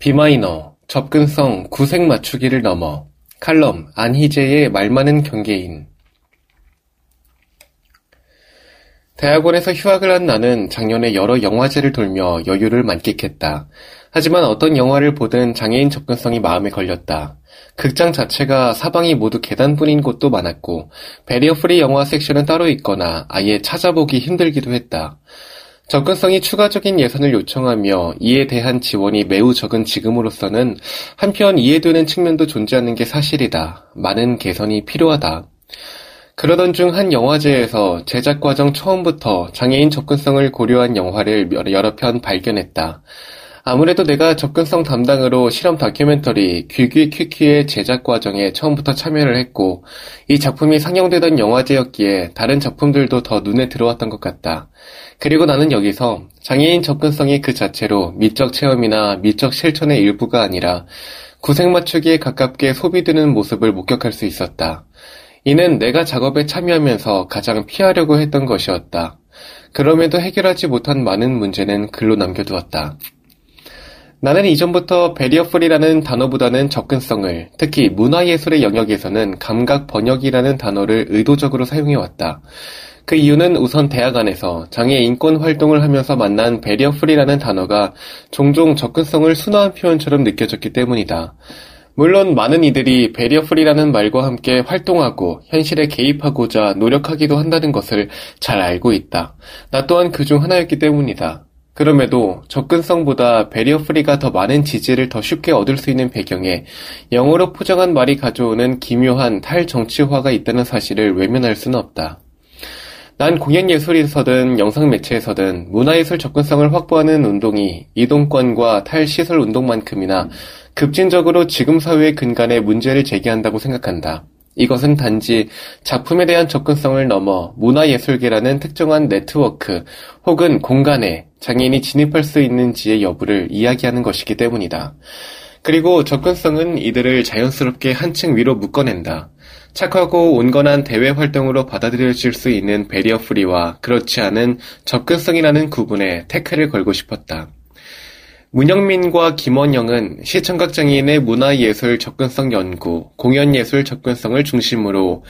비마이너, 접근성, 구색 맞추기를 넘어 칼럼, 안희재의 말 많은 경계인 대학원에서 휴학을 한 나는 작년에 여러 영화제를 돌며 여유를 만끽했다. 하지만 어떤 영화를 보든 장애인 접근성이 마음에 걸렸다. 극장 자체가 사방이 모두 계단뿐인 곳도 많았고 barrier free 영화 섹션은 따로 있거나 아예 찾아보기 힘들기도 했다. 접근성이 추가적인 예산을 요청하며 이에 대한 지원이 매우 적은 지금으로서는 한편 이해되는 측면도 존재하는 게 사실이다. 많은 개선이 필요하다. 그러던 중 한 영화제에서 제작 과정 처음부터 장애인 접근성을 고려한 영화를 여러 편 발견했다. 아무래도 내가 접근성 담당으로 실험 다큐멘터리 귀귀 퀴퀴의 제작 과정에 처음부터 참여를 했고 이 작품이 상영되던 영화제였기에 다른 작품들도 더 눈에 들어왔던 것 같다. 그리고 나는 여기서 장애인 접근성이 그 자체로 미적 체험이나 미적 실천의 일부가 아니라 구색 맞추기에 가깝게 소비되는 모습을 목격할 수 있었다. 이는 내가 작업에 참여하면서 가장 피하려고 했던 것이었다. 그럼에도 해결하지 못한 많은 문제는 글로 남겨두었다. 나는 이전부터 베리어풀이라는 단어보다는 접근성을, 특히 문화예술의 영역에서는 감각 번역이라는 단어를 의도적으로 사용해왔다. 그 이유는 우선 대학 안에서 장애 인권 활동을 하면서 만난 베리어풀이라는 단어가 종종 접근성을 순화한 표현처럼 느껴졌기 때문이다. 물론 많은 이들이 베리어풀이라는 말과 함께 활동하고 현실에 개입하고자 노력하기도 한다는 것을 잘 알고 있다. 나 또한 그 중 하나였기 때문이다. 그럼에도 접근성보다 베리어 프리가 더 많은 지지를 더 쉽게 얻을 수 있는 배경에 영어로 포장한 말이 가져오는 기묘한 탈정치화가 있다는 사실을 외면할 수는 없다. 난 공연예술에서든 영상매체에서든 문화예술 접근성을 확보하는 운동이 이동권과 탈시설 운동만큼이나 급진적으로 지금 사회의 근간에 문제를 제기한다고 생각한다. 이것은 단지 작품에 대한 접근성을 넘어 문화예술계라는 특정한 네트워크 혹은 공간에 장애인이 진입할 수 있는지의 여부를 이야기하는 것이기 때문이다. 그리고 접근성은 이들을 자연스럽게 한 층위로 묶어낸다. 착하고 온건한 대외 활동으로 받아들여질 수 있는 barrier free와 그렇지 않은 접근성이라는 구분에 태클을 걸고 싶었다. 문영민과 김원영은 시청각장애인의 문화예술 접근성 연구, 공연예술 접근성을 중심으로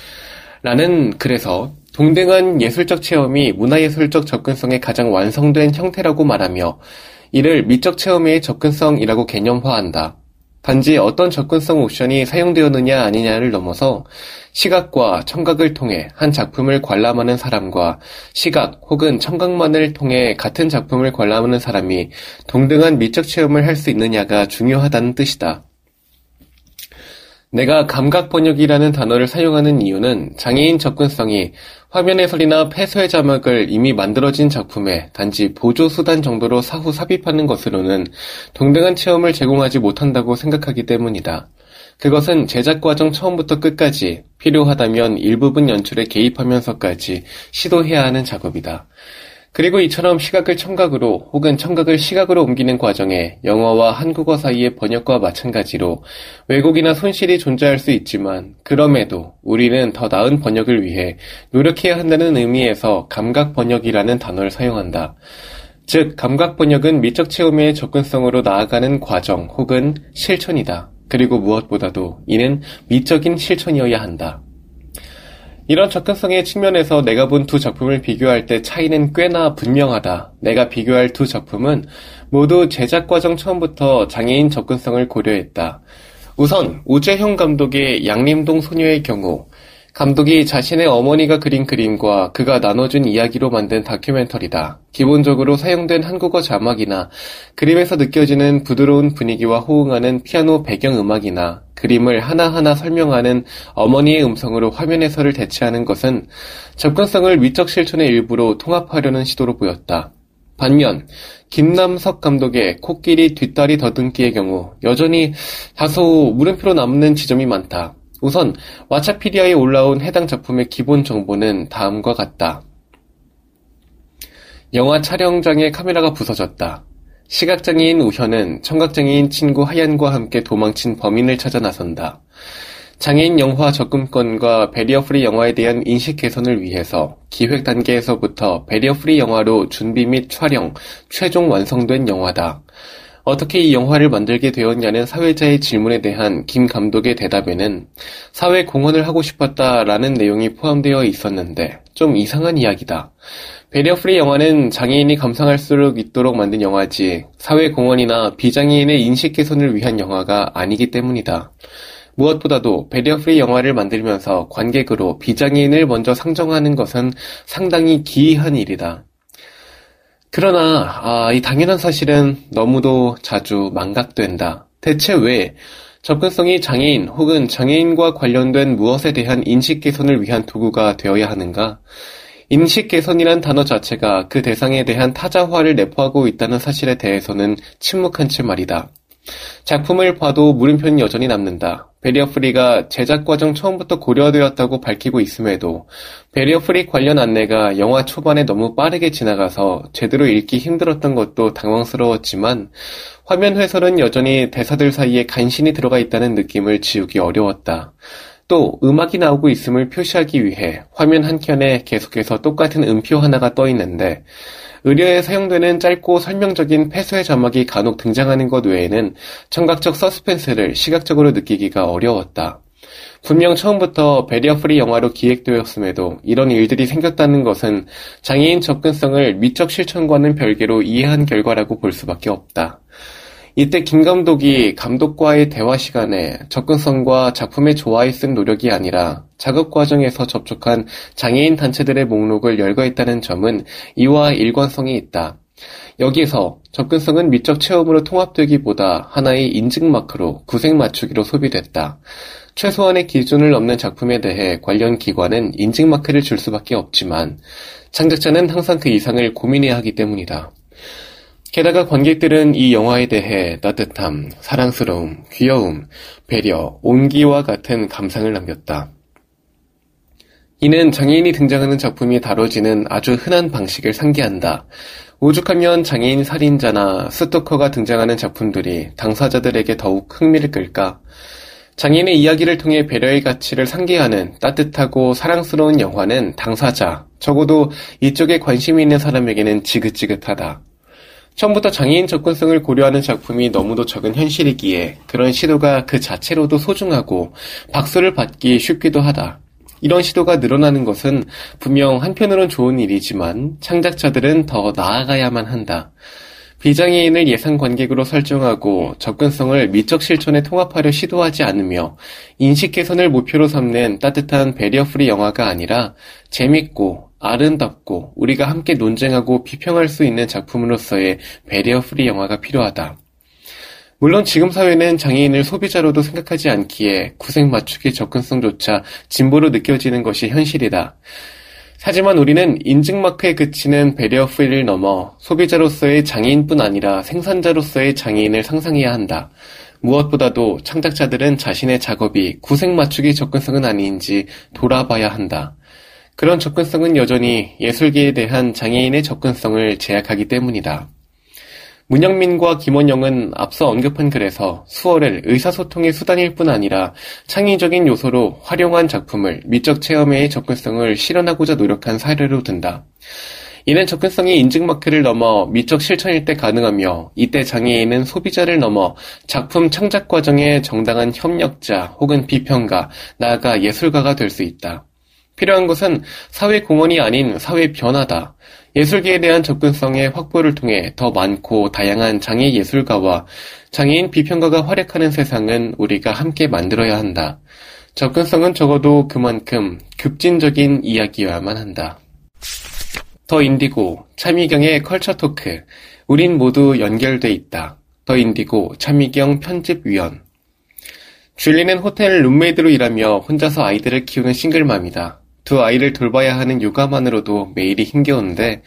라는 글에서 동등한 예술적 체험이 문화예술적 접근성의 가장 완성된 형태라고 말하며 이를 미적 체험의 접근성이라고 개념화한다. 단지 어떤 접근성 옵션이 사용되었느냐 아니냐를 넘어서 시각과 청각을 통해 한 작품을 관람하는 사람과 시각 혹은 청각만을 통해 같은 작품을 관람하는 사람이 동등한 미적 체험을 할 수 있느냐가 중요하다는 뜻이다. 내가 감각 번역이라는 단어를 사용하는 이유는 장애인 접근성이 화면 해설이나 폐쇄 자막을 이미 만들어진 작품에 단지 보조 수단 정도로 사후 삽입하는 것으로는 동등한 체험을 제공하지 못한다고 생각하기 때문이다. 그것은 제작 과정 처음부터 끝까지 필요하다면 일부분 연출에 개입하면서까지 시도해야 하는 작업이다. 그리고 이처럼 시각을 청각으로 혹은 청각을 시각으로 옮기는 과정에 영어와 한국어 사이의 번역과 마찬가지로 왜곡이나 손실이 존재할 수 있지만 그럼에도 우리는 더 나은 번역을 위해 노력해야 한다는 의미에서 감각 번역이라는 단어를 사용한다. 즉, 감각 번역은 미적 체험의 접근성으로 나아가는 과정 혹은 실천이다. 그리고 무엇보다도 이는 미적인 실천이어야 한다. 이런 접근성의 측면에서 내가 본 두 작품을 비교할 때 차이는 꽤나 분명하다. 내가 비교할 두 작품은 모두 제작 과정 처음부터 장애인 접근성을 고려했다. 우선 우재형 감독의 양림동 소녀의 경우 감독이 자신의 어머니가 그린 그림과 그가 나눠준 이야기로 만든 다큐멘터리다. 기본적으로 사용된 한국어 자막이나 그림에서 느껴지는 부드러운 분위기와 호응하는 피아노 배경음악이나 그림을 하나하나 설명하는 어머니의 음성으로 화면 해설을 대체하는 것은 접근성을 위적 실천의 일부로 통합하려는 시도로 보였다. 반면 김남석 감독의 코끼리 뒷다리 더듬기의 경우 여전히 다소 물음표로 남는 지점이 많다. 우선 와차피디아에 올라온 해당 작품의 기본 정보는 다음과 같다. 영화 촬영장에 카메라가 부서졌다. 시각장애인 우현은 청각장애인 친구 하얀과 함께 도망친 범인을 찾아 나선다. 장애인 영화 접근권과 barrier free 영화에 대한 인식 개선을 위해서 기획 단계에서부터 barrier free 영화로 준비 및 촬영, 최종 완성된 영화다. 어떻게 이 영화를 만들게 되었냐는 사회자의 질문에 대한 김 감독의 대답에는 사회 공헌을 하고 싶었다라는 내용이 포함되어 있었는데 좀 이상한 이야기다. barrier free 영화는 장애인이 감상할 수 있도록 만든 영화지 사회 공헌이나 비장애인의 인식 개선을 위한 영화가 아니기 때문이다. 무엇보다도 barrier free 영화를 만들면서 관객으로 비장애인을 먼저 상정하는 것은 상당히 기이한 일이다. 그러나 아, 이 당연한 사실은 너무도 자주 망각된다. 대체 왜 접근성이 장애인 혹은 장애인과 관련된 무엇에 대한 인식 개선을 위한 도구가 되어야 하는가? 인식 개선이란 단어 자체가 그 대상에 대한 타자화를 내포하고 있다는 사실에 대해서는 침묵한 채 말이다. 작품을 봐도 물음표는 여전히 남는다. barrier free가 제작 과정 처음부터 고려되었다고 밝히고 있음에도 barrier free 관련 안내가 영화 초반에 너무 빠르게 지나가서 제대로 읽기 힘들었던 것도 당황스러웠지만 화면 해설은 여전히 대사들 사이에 간신히 들어가 있다는 느낌을 지우기 어려웠다. 또 음악이 나오고 있음을 표시하기 위해 화면 한켠에 계속해서 똑같은 음표 하나가 떠 있는데 의뢰에 사용되는 짧고 설명적인 폐쇄 자막이 간혹 등장하는 것 외에는 청각적 서스펜스를 시각적으로 느끼기가 어려웠다. 분명 처음부터 barrier free 영화로 기획되었음에도 이런 일들이 생겼다는 것은 장애인 접근성을 미적 실천과는 별개로 이해한 결과라고 볼 수밖에 없다. 이때 김 감독이 감독과의 대화 시간에 접근성과 작품의 조화에 쓴 노력이 아니라 작업 과정에서 접촉한 장애인 단체들의 목록을 열거했다는 점은 이와 일관성이 있다. 여기에서 접근성은 미적 체험으로 통합되기보다 하나의 인증 마크로 구색 맞추기로 소비됐다. 최소한의 기준을 넘는 작품에 대해 관련 기관은 인증 마크를 줄 수밖에 없지만 창작자는 항상 그 이상을 고민해야 하기 때문이다. 게다가 관객들은 이 영화에 대해 따뜻함, 사랑스러움, 귀여움, 배려, 온기와 같은 감상을 남겼다. 이는 장애인이 등장하는 작품이 다뤄지는 아주 흔한 방식을 상기한다. 오죽하면 장애인 살인자나 스토커가 등장하는 작품들이 당사자들에게 더욱 흥미를 끌까? 장애인의 이야기를 통해 배려의 가치를 상기하는 따뜻하고 사랑스러운 영화는 당사자, 적어도 이쪽에 관심이 있는 사람에게는 지긋지긋하다. 처음부터 장애인 접근성을 고려하는 작품이 너무도 적은 현실이기에 그런 시도가 그 자체로도 소중하고 박수를 받기 쉽기도 하다. 이런 시도가 늘어나는 것은 분명 한편으론 좋은 일이지만 창작자들은 더 나아가야만 한다. 비장애인을 예상 관객으로 설정하고 접근성을 미적 실천에 통합하려 시도하지 않으며 인식 개선을 목표로 삼는 따뜻한 barrier free 영화가 아니라 재밌고 아름답고 우리가 함께 논쟁하고 비평할 수 있는 작품으로서의 barrier free 영화가 필요하다. 물론 지금 사회는 장애인을 소비자로도 생각하지 않기에 구색 맞추기 접근성조차 진보로 느껴지는 것이 현실이다. 하지만 우리는 인증마크에 그치는 barrier free를 넘어 소비자로서의 장애인뿐 아니라 생산자로서의 장애인을 상상해야 한다. 무엇보다도 창작자들은 자신의 작업이 구색 맞추기 접근성은 아닌지 돌아봐야 한다. 그런 접근성은 여전히 예술계에 대한 장애인의 접근성을 제약하기 때문이다. 문영민과 김원영은 앞서 언급한 글에서 수어를 의사소통의 수단일 뿐 아니라 창의적인 요소로 활용한 작품을 미적 체험의 접근성을 실현하고자 노력한 사례로 든다. 이는 접근성이 인증 마크를 넘어 미적 실천일 때 가능하며 이때 장애인은 소비자를 넘어 작품 창작 과정의 정당한 협력자 혹은 비평가, 나아가 예술가가 될 수 있다. 필요한 것은 사회 공헌이 아닌 사회 변화다. 예술계에 대한 접근성의 확보를 통해 더 많고 다양한 장애 예술가와 장애인 비평가가 활약하는 세상은 우리가 함께 만들어야 한다. 접근성은 적어도 그만큼 급진적인 이야기여야만 한다. 더 인디고, 차미경의 culture talk. 우린 모두 연결돼 있다. 더 인디고, 차미경 편집위원. 줄리는 호텔 room maid로 일하며 혼자서 아이들을 키우는 싱글맘이다. 두 아이를 돌봐야 하는 육아만으로도 매일이 힘겨운데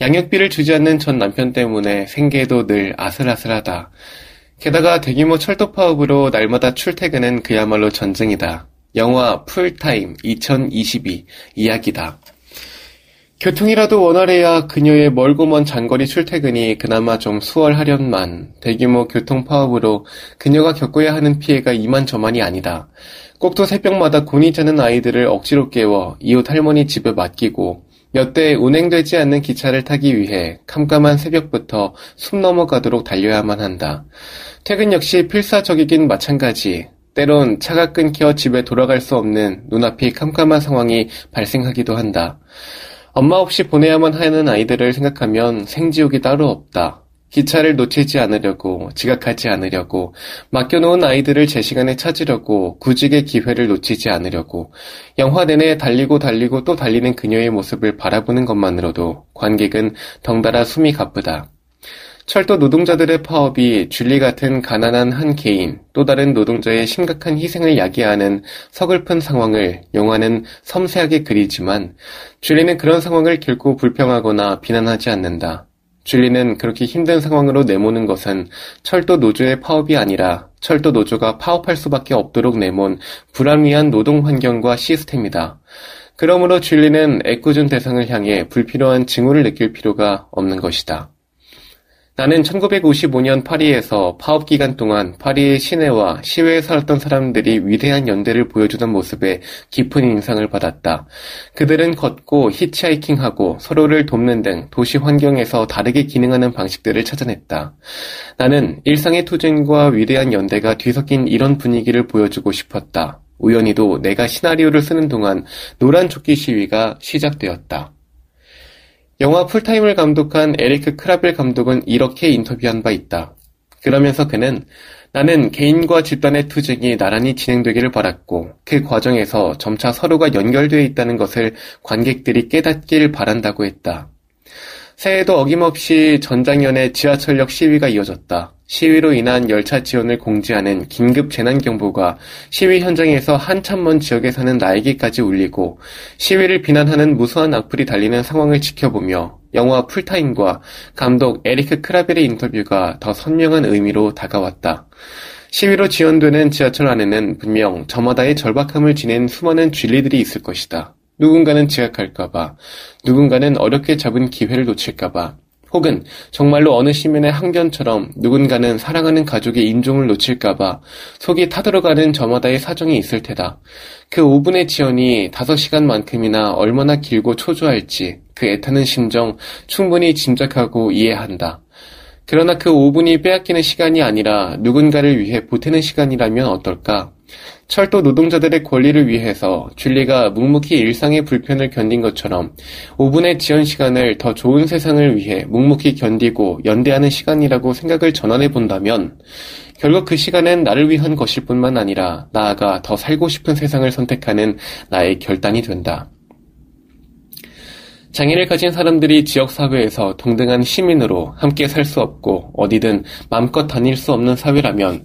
양육비를 주지 않는 전 남편 때문에 생계도 늘 아슬아슬하다. 게다가 대규모 철도 파업으로 날마다 출퇴근은 그야말로 전쟁이다. 영화 풀타임 2022 이야기다. 교통이라도 원활해야 그녀의 멀고 먼 장거리 출퇴근이 그나마 좀 수월하련만 대규모 교통 파업으로 그녀가 겪어야 하는 피해가 이만저만이 아니다. 꼭두 새벽마다 곤히 자는 아이들을 억지로 깨워 이웃 할머니 집에 맡기고 몇 대 운행되지 않는 기차를 타기 위해 캄캄한 새벽부터 숨 넘어가도록 달려야만 한다. 퇴근 역시 필사적이긴 마찬가지. 때론 차가 끊겨 집에 돌아갈 수 없는 눈앞이 캄캄한 상황이 발생하기도 한다. 엄마 없이 보내야만 하는 아이들을 생각하면 생지옥이 따로 없다. 기차를 놓치지 않으려고, 지각하지 않으려고, 맡겨놓은 아이들을 제 시간에 찾으려고, 구직의 기회를 놓치지 않으려고, 영화 내내 달리고 달리고 또 달리는 그녀의 모습을 바라보는 것만으로도 관객은 덩달아 숨이 가쁘다. 철도 노동자들의 파업이 줄리 같은 가난한 한 개인, 또 다른 노동자의 심각한 희생을 야기하는 서글픈 상황을 영화는 섬세하게 그리지만, 줄리는 그런 상황을 결코 불평하거나 비난하지 않는다. 줄리는 그렇게 힘든 상황으로 내모는 것은 철도 노조의 파업이 아니라 철도 노조가 파업할 수밖에 없도록 내몬 불합리한 노동 환경과 시스템이다. 그러므로 줄리는 애꿎은 대상을 향해 불필요한 징후를 느낄 필요가 없는 것이다. 나는 1955년 파리에서 파업 기간 동안 파리의 시내와 시외에 살았던 사람들이 위대한 연대를 보여주던 모습에 깊은 인상을 받았다. 그들은 걷고 히치하이킹하고 서로를 돕는 등 도시 환경에서 다르게 기능하는 방식들을 찾아냈다. 나는 일상의 투쟁과 위대한 연대가 뒤섞인 이런 분위기를 보여주고 싶었다. 우연히도 내가 시나리오를 쓰는 동안 노란 조끼 시위가 시작되었다. 영화 풀타임을 감독한 에리크 그라벨 감독은 이렇게 인터뷰한 바 있다. 그러면서 그는 나는 개인과 집단의 투쟁이 나란히 진행되기를 바랐고 그 과정에서 점차 서로가 연결되어 있다는 것을 관객들이 깨닫길 바란다고 했다. 새해에도 어김없이 전장연의 지하철역 시위가 이어졌다. 시위로 인한 열차 지연을 공지하는 긴급 재난경보가 시위 현장에서 한참 먼 지역에 사는 나에게까지 울리고 시위를 비난하는 무수한 악플이 달리는 상황을 지켜보며 영화 풀타임과 감독 에리크 그라벨의 인터뷰가 더 선명한 의미로 다가왔다. 시위로 지연되는 지하철 안에는 분명 저마다의 절박함을 지닌 수많은 줄리들이 있을 것이다. 누군가는 지각할까봐, 누군가는 어렵게 잡은 기회를 놓칠까봐, 혹은 정말로 어느 시민의 항변처럼 누군가는 사랑하는 가족의 인종을 놓칠까봐 속이 타들어가는 저마다의 사정이 있을 테다. 그 5분의 지연이 5시간만큼이나 얼마나 길고 초조할지 그 애타는 심정 충분히 짐작하고 이해한다. 그러나 그 5분이 빼앗기는 시간이 아니라 누군가를 위해 보태는 시간이라면 어떨까? 철도 노동자들의 권리를 위해서 줄리가 묵묵히 일상의 불편을 견딘 것처럼 5분의 지연 시간을 더 좋은 세상을 위해 묵묵히 견디고 연대하는 시간이라고 생각을 전환해 본다면 결국 그 시간은 나를 위한 것일 뿐만 아니라 나아가 더 살고 싶은 세상을 선택하는 나의 결단이 된다. 장애를 가진 사람들이 지역사회에서 동등한 시민으로 함께 살 수 없고 어디든 마음껏 다닐 수 없는 사회라면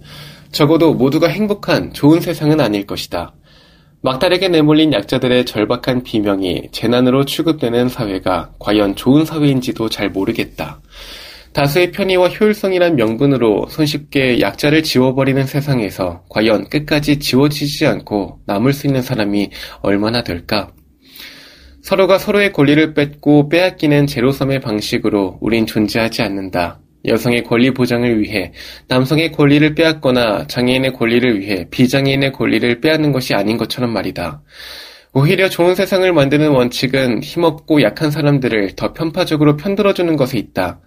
적어도 모두가 행복한 좋은 세상은 아닐 것이다. 막달에게 내몰린 약자들의 절박한 비명이 재난으로 취급되는 사회가 과연 좋은 사회인지도 잘 모르겠다. 다수의 편의와 효율성이란 명분으로 손쉽게 약자를 지워버리는 세상에서 과연 끝까지 지워지지 않고 남을 수 있는 사람이 얼마나 될까? 서로가 서로의 권리를 뺏고 빼앗기는 제로섬의 방식으로 우린 존재하지 않는다. 여성의 권리 보장을 위해 남성의 권리를 빼앗거나 장애인의 권리를 위해 비장애인의 권리를 빼앗는 것이 아닌 것처럼 말이다. 오히려 좋은 세상을 만드는 원칙은 힘없고 약한 사람들을 더 편파적으로 편들어주는 것에 있다.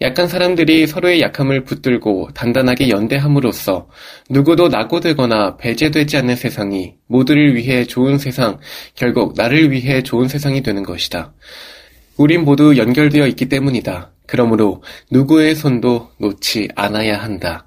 약한 사람들이 서로의 약함을 붙들고 단단하게 연대함으로써 누구도 낙오되거나 배제되지 않는 세상이 모두를 위해 좋은 세상, 결국 나를 위해 좋은 세상이 되는 것이다. 우린 모두 연결되어 있기 때문이다. 그러므로 누구의 손도 놓지 않아야 한다.